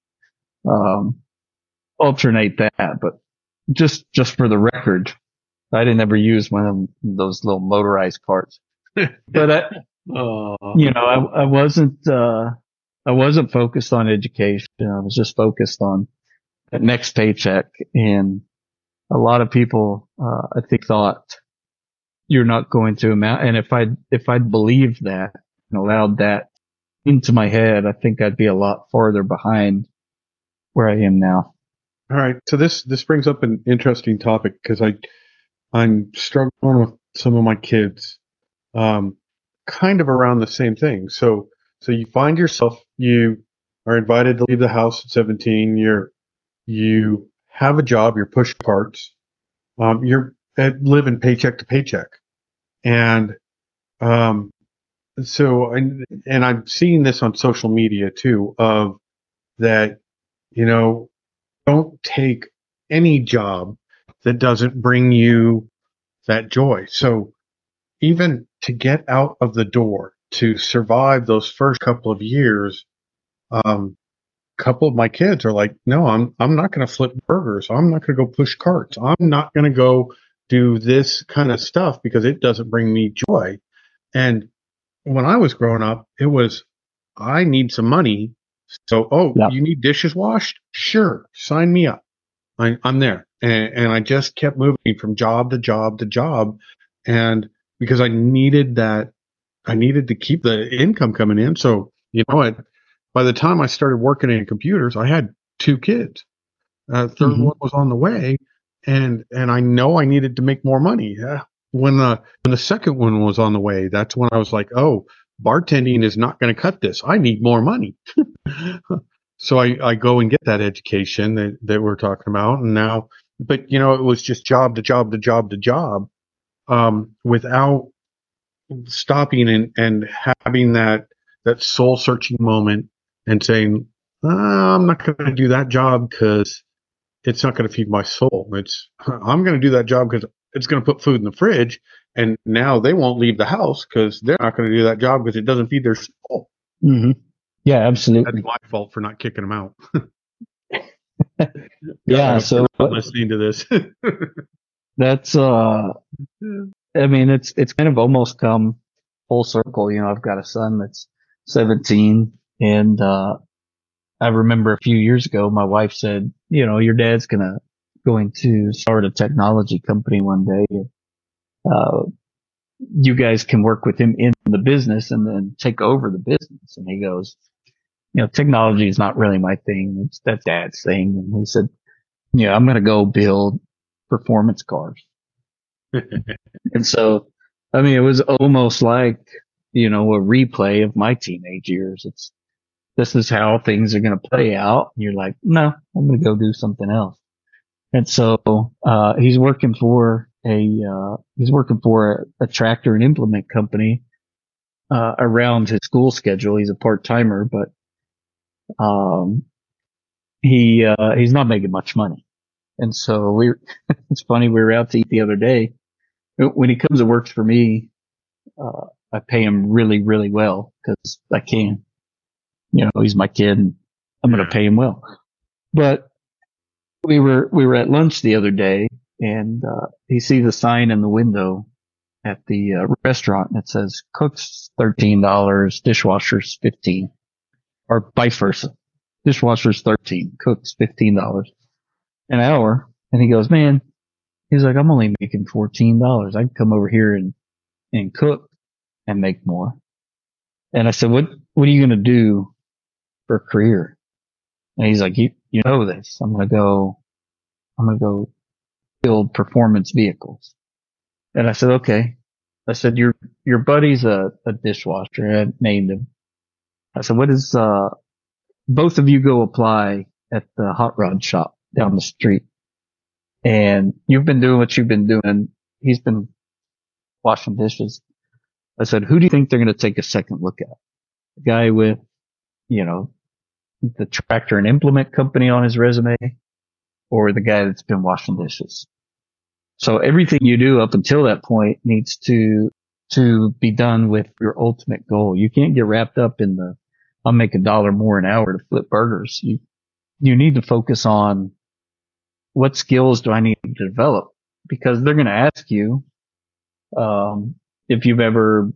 and, um, alternate that. But just, just for the record, I didn't ever use one of those little motorized carts. <laughs> but I, Oh. you know, I, I wasn't, uh, I wasn't focused on education. I was just focused on that next paycheck. And a lot of people, uh, I think thought you're not going to amount. And if I, if I'd believed that and allowed that into my head, I think I'd be a lot farther behind where I am now. All right. So this this brings up an interesting topic because I I'm struggling with some of my kids, um, kind of around the same thing. So so you find yourself you are invited to leave the house at 17. You're you have a job. You're push carts. Um, you're at, living paycheck to paycheck, and um, so and and I'm seeing this on social media too of that you know don't take any job that doesn't bring you that joy. So even to get out of the door to survive those first couple of years, um, a couple of my kids are like, no, I'm, I'm not going to flip burgers. I'm not going to go push carts. I'm not going to go do this kind of stuff because it doesn't bring me joy. And when I was growing up, it was, I need some money. So, oh, Yeah. you need dishes washed? Sure. Sign me up. I, I'm there. And, and I just kept moving from job to job to job. And because I needed that, I needed to keep the income coming in. So, you know what? By the time I started working in computers, I had two kids. Uh, 3rd Mhm. one was on the way, and and I know I needed to make more money. Yeah. When the when the second one was on the way, that's when I was like, oh, bartending is not going to cut this. I need more money. <laughs> so I, I go and get that education that, that we're talking about. And now, but you know, it was just job to job to job to job, um, without stopping and, and having that, that soul searching moment and saying, "Ah, I'm not going to do that job because it's not going to feed my soul. It's, <laughs> I'm going to do that job because it's going to put food in the fridge. And now they won't leave the house because they're not going to do that job because it doesn't feed their soul. Mm-hmm. Yeah, absolutely. That's my fault for not kicking them out. <laughs> <laughs> Yeah. So listening to this. That's, uh, I mean, it's, it's kind of almost come full circle. You know, I've got a son that's 17 and, uh, I remember a few years ago, my wife said, you know, your dad's gonna, going to start a technology company one day. Uh, you guys can work with him in the business and then take over the business. And he goes, you know, technology is not really my thing. It's that's dad's thing. And he said, yeah, I'm going to go build performance cars. <laughs> And so, I mean, it was almost like, you know, a replay of my teenage years. It's, this is how things are going to play out. And you're like, no, I'm going to go do something else. And so, uh, he's working for a, uh, he's working for a, a tractor and implement company, uh, around his school schedule. He's a part timer, but, um, he, uh, he's not making much money. And so we, <laughs> it's funny, we were out to eat the other day when he comes and works for me, uh, I pay him really, really well because I can. You know, he's my kid and I'm going to pay him well. But we were, we were at lunch the other day and, uh, he sees a sign in the window at the uh, restaurant and it says cooks $13, dishwashers 15 or vice versa. Dishwashers 13, cooks $15 an hour. And he goes, man, He's like, I'm only making fourteen dollars. I can come over here and and cook and make more. And I said, What What are you gonna do for a career? And he's like, You you know this. I'm going to go, I'm going to go build performance vehicles. And I said, okay. I said, your, your buddy's a, a dishwasher. I named him. I said, what is, uh, both of you go apply at the hot rod shop down the street. And you've been doing what you've been doing. He's been washing dishes. I said, who do you think they're going to take a second look at? The guy with, you know, the tractor and implement company on his resume or the guy that's been washing dishes. So everything you do up until that point needs to, to be done with your ultimate goal. You can't get wrapped up in the, I'll make a dollar more an hour to flip burgers. You, you need to focus on what skills do I need to develop because they're going to ask you, um, if you've ever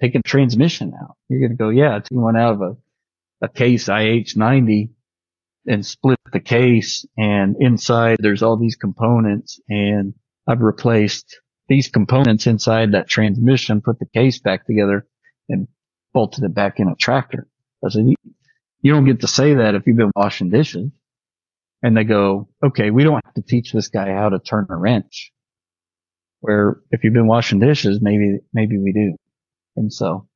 taken transmission out, you're going to go, yeah, I took one out of a, a case IH90 and split the case and inside there's all these components and I've replaced these components inside that transmission, put the case back together and bolted it back in a tractor. I said, you don't get to say that if you've been washing dishes. And they go, okay, we don't have to teach this guy how to turn a wrench. Where if you've been washing dishes, maybe, maybe we do. And so,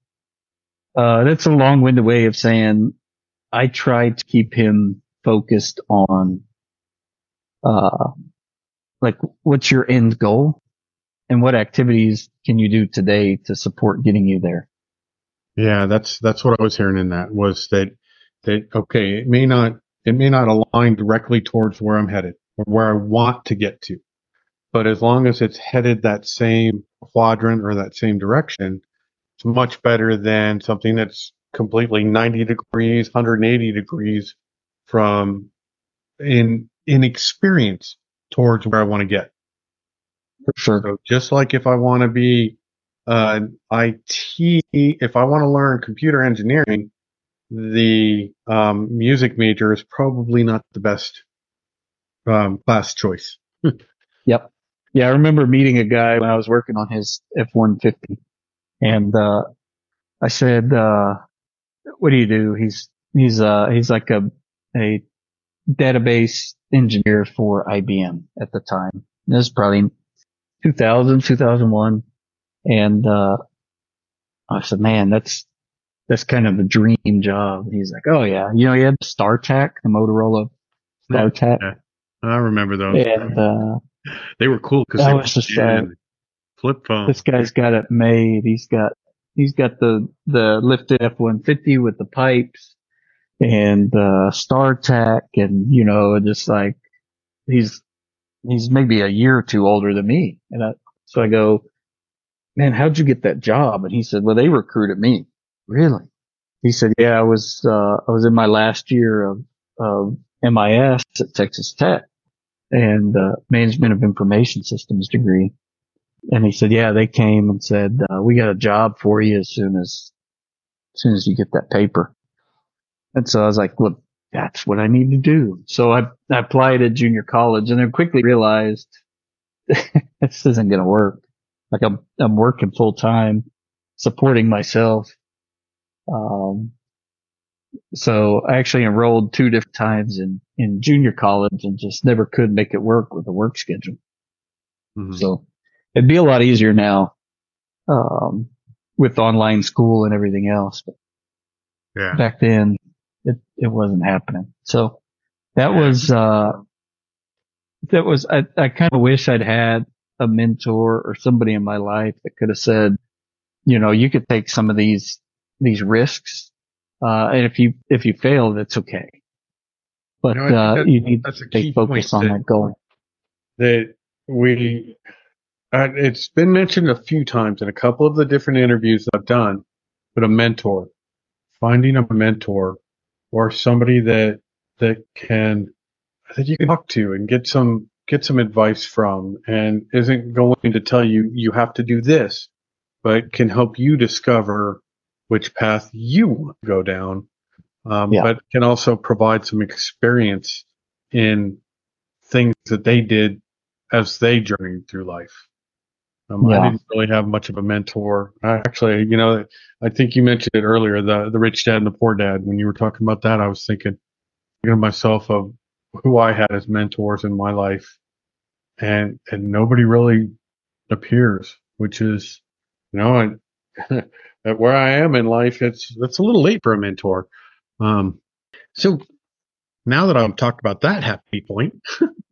uh, that's a long winded way of saying I try to keep him focused on, uh, like what's your end goal and what activities can you do today to support getting you there? Yeah, that's that's what I was hearing in that was that that okay, it may not it may not align directly towards where I'm headed or where I want to get to. But as long as it's headed that same quadrant or that same direction, it's much better than something that's completely 90 degrees, 180 degrees from in in experience towards where I want to get. For sure. So just like if I want to be uh, IT, if I want to learn computer engineering, the um, music major is probably not the best um, class choice. <laughs> yep. Yeah, I remember meeting a guy when I was working on his F-150 and, uh, I said, uh, what do you do? He's, he's, uh, he's like a, a database engineer for IBM at the time. This is probably 2000, 2001. And, uh, I said, man, that's, that's kind of a dream job. And he's like, oh yeah, you know, he had the StarTAC, the Motorola StarTAC. Yeah, I remember those. And, uh, they were cool because they was just uh, flip phone. This guy's got it made. He's got, he's got the, the lifted F-150 with the pipes and, uh, StarTAC and, you know, just like he's, he's maybe a year or two older than me. And I, so I go, man, how'd you get that job? And he said, well, they recruited me. Really? He said, yeah, I was, uh, I was in my last year of, of MIS at Texas Tech and, uh, management of information systems degree. And he said, yeah, they came and said, uh, we got a job for you as soon as, as soon as you get that paper. And so I was like, well, that's what I need to do. So I, I applied at junior college and then quickly realized <laughs> this isn't going to work. Like I'm, I'm working full time, supporting myself um, so I actually enrolled two different times in, in junior college and just never could make it work with the work schedule. Mm-hmm. So it'd be a lot easier now, um, with online school and everything else. But yeah. back then it, it wasn't happening. So that yeah. was, uh, that was, I, I kind of wish I'd had a mentor or somebody in my life that could have said, you know, you could take some of these these risks. Uh, and if you, if you fail, that's okay. But, you, know, uh, you need to stay focused on that, that goal. That we, uh, it's been mentioned a few times in a couple of the different interviews I've done, but a mentor, finding a mentor or somebody that, that can, that you can talk to and get some, get some advice from and isn't going to tell you, you have to do this, but can help you discover which path you want to go down, um, yeah. but can also provide some experience in things that they did as they journeyed through life. Um, yeah. I didn't really have much of a mentor. I actually, you know, I think you mentioned it earlier, the the rich dad and the poor dad. When you were talking about that, I was thinking, thinking of myself of who I had as mentors in my life, and and nobody really appears, which is, you know, and <laughs> at where I am in life, it's it's a little late for a mentor. Um, so now that I've talked about that happy point,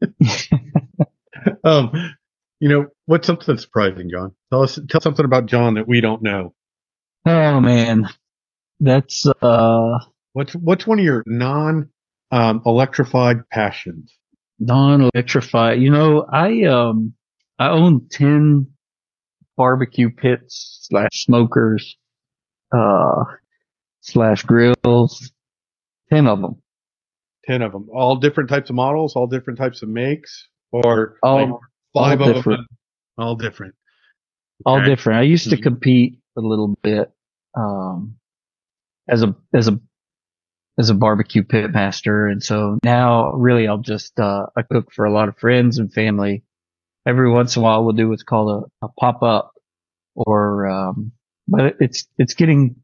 <laughs> um, you know, what's something surprising, John? Tell us, tell something about John that we don't know. Oh man, that's uh What's what's one of your non um, electrified passions? non-electrified. You know, I um I own ten barbecue pits slash smokers uh slash grills, ten of them. Ten of them, all different types of models, all different types of makes, or All- like five all of different. them, all different. all different. I used to Mhm. compete a little bit um, as a as a as a barbecue pit master, and so now really I'll just uh, I cook for a lot of friends and family. Every once in a while we'll do what's called a, a pop up, or um, but it's it's getting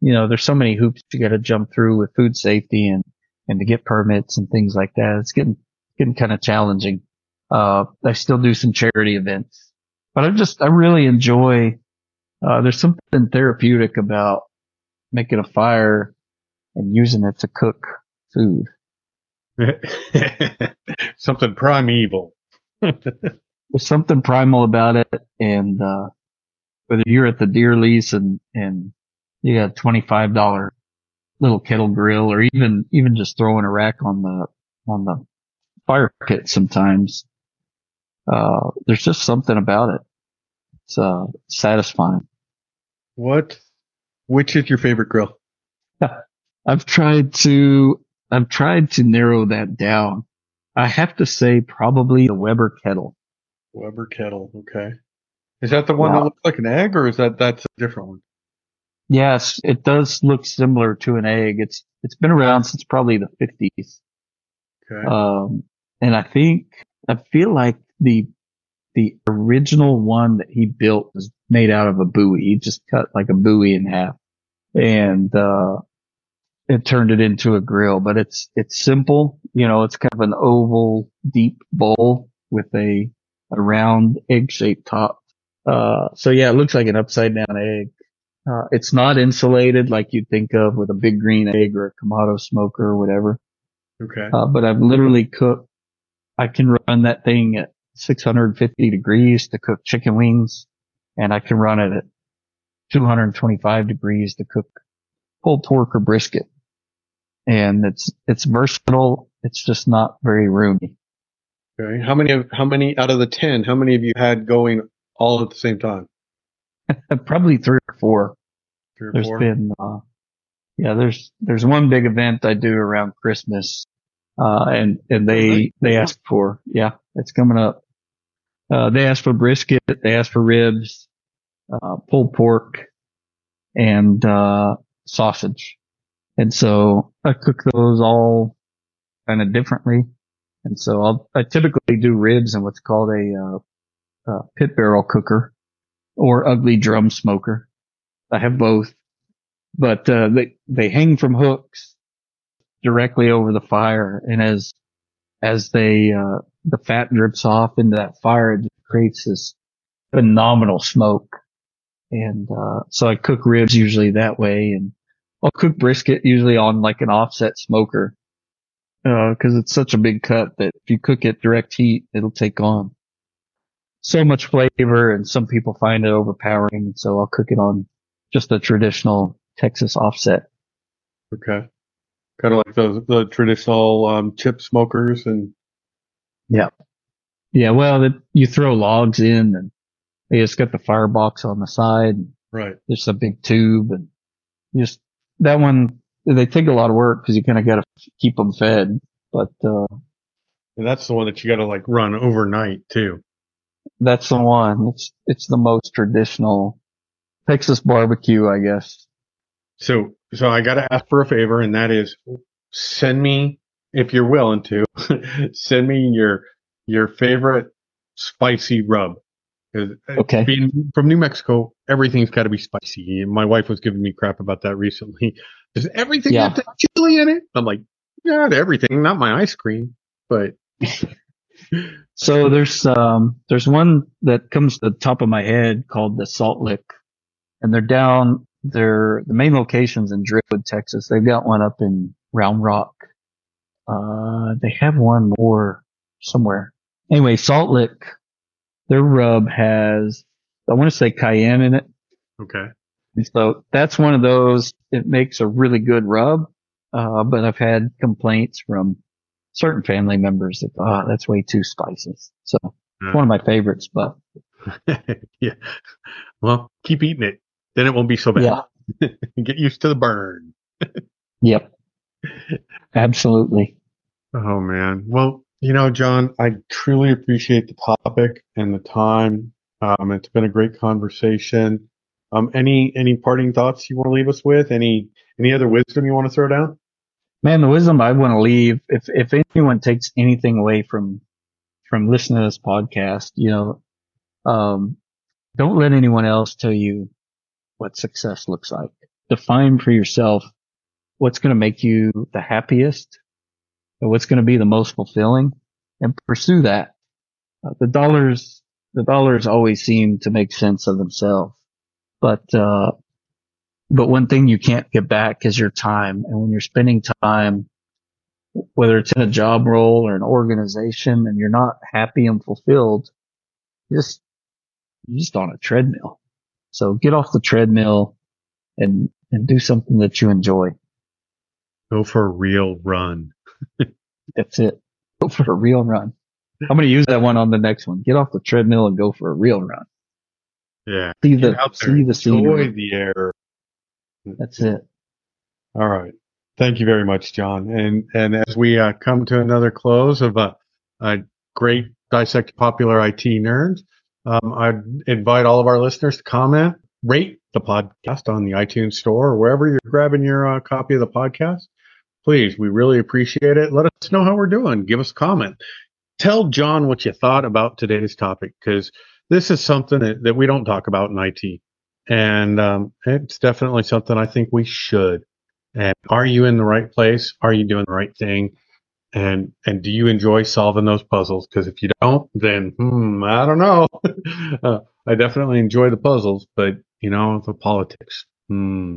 you know there's so many hoops you got to jump through with food safety and and to get permits and things like that. It's getting getting kind of challenging. Uh, I still do some charity events, but I just I really enjoy. Uh, there's something therapeutic about making a fire and using it to cook food. <laughs> Something primeval. <laughs> There's something primal about it, and uh, whether you're at the deer lease and and you got a twenty five dollar little kettle grill, or even even just throwing a rack on the on the fire pit, sometimes uh, there's just something about it. It's uh, satisfying. What? Which is your favorite grill? <laughs> I've tried to I've tried to narrow that down. I have to say probably the Weber kettle. Weber kettle. Okay. Is that the one Yeah. that looks like an egg, or is that that's a different one? Yes, it does look similar to an egg. It's it's been around since probably the 50s. Okay. Um, and I think I feel like the the original one that he built was made out of a buoy. He just cut like a buoy in half, and uh, it turned it into a grill. But it's it's simple. You know, it's kind of an oval, deep bowl with a a round egg shaped top. Uh, so yeah, it looks like an upside down egg. Uh, it's not insulated like you'd think of with a big green egg or a Kamado smoker or whatever. okay. Uh, but I've literally cooked. I can run that thing at 650 degrees to cook chicken wings, and I can run it at 225 degrees to cook pulled pork or brisket. And it's it's versatile. It's just not very roomy. Okay. How many of how many out of the ten? How many of you had going all at the same time? <laughs> Probably three or four. Three or There's four. been, uh, yeah, there's, there's one big event I do around Christmas. Uh, and, and they, they ask for, yeah, it's coming up. Uh, they ask for brisket, they ask for ribs, uh, pulled pork and, uh, sausage. And so I cook those all kind of differently. And so I'll, I typically do ribs in what's called a, uh, pit barrel cooker or ugly drum smoker. I have both, but uh, they they hang from hooks directly over the fire, and as as they uh, the fat drips off into that fire, it creates this phenomenal smoke. And uh, so I cook ribs usually that way, and I'll cook brisket usually on like an offset smoker because it's such a big cut that if you cook it direct heat, it'll take on so much flavor, and some people find it overpowering. So I'll cook it on just a traditional Texas offset. Okay. Kind of like those the traditional um, chip smokers and Yeah, Yeah. well, you throw logs in, and just got the firebox on the side. right. There's a big tube, and just that one. They take a lot of work because you kind of got to keep them fed. But uh, And that's the one that you got to like run overnight too. that's the one. It's it's the most traditional Texas barbecue, I guess. So so I got to ask for a favor, and that is send me if you're willing to <laughs> send me your your favorite spicy rub. uh, Okay. Being from New Mexico, everything's got to be spicy. My wife was giving me crap about that recently. Does everything Yeah. have to have chili in it? I'm like, not everything, not my ice cream. but <laughs> so there's um there's one that comes to the top of my head called the Salt Lick, and they're down. They're the main locations in Driftwood, Texas. They've got one up in Round Rock. Uh, they have one more somewhere. Anyway, Salt Lick, their rub has I want to say cayenne in it. okay. And so that's one of those. It makes a really good rub. Uh, but I've had complaints from certain family members that, oh, that's way too spicy. So it's one of my favorites, but <laughs> yeah. Well, keep eating it. Then it won't be so bad. yeah. <laughs> Get used to the burn. <laughs> Yep. Absolutely. Oh man. Well, you know, John, I truly appreciate the topic and the time. Um, it's been a great conversation. Um, any any parting thoughts you want to leave us with? Any any other wisdom you want to throw down? Man, the wisdom I want to leave, if, if anyone takes anything away from, from listening to this podcast, you know, um, don't let anyone else tell you what success looks like. Define for yourself what's going to make you the happiest and what's going to be the most fulfilling and pursue that. Uh, the dollars, the dollars always seem to make sense of themselves, but, uh, but one thing you can't get back is your time. And when you're spending time, whether it's in a job role or an organization and you're not happy and fulfilled, you're just, you're just on a treadmill. So get off the treadmill and, and do something that you enjoy. Go for a real run. That's it. Go for a real run. I'm going to use that one on the next one. Get off the treadmill and go for a real run. Yeah. See the, see the Enjoy the air. That's it. All right. Thank you very much, John. And and as we uh, come to another close of a, a great dissect popular IT nerds, um, I'd invite all of our listeners to comment, rate the podcast on the iTunes store or wherever you're grabbing your uh, copy of the podcast. Please, we really appreciate it. Let us know how we're doing. Give us a comment. Tell John what you thought about today's topic because this is something that, that we don't talk about in IT. And um, it's definitely something I think we should. And are you in the right place? Are you doing the right thing? And and do you enjoy solving those puzzles? Because if you don't, then hmm, I don't know. <laughs> uh, I definitely enjoy the puzzles, but you know the politics. Hmm.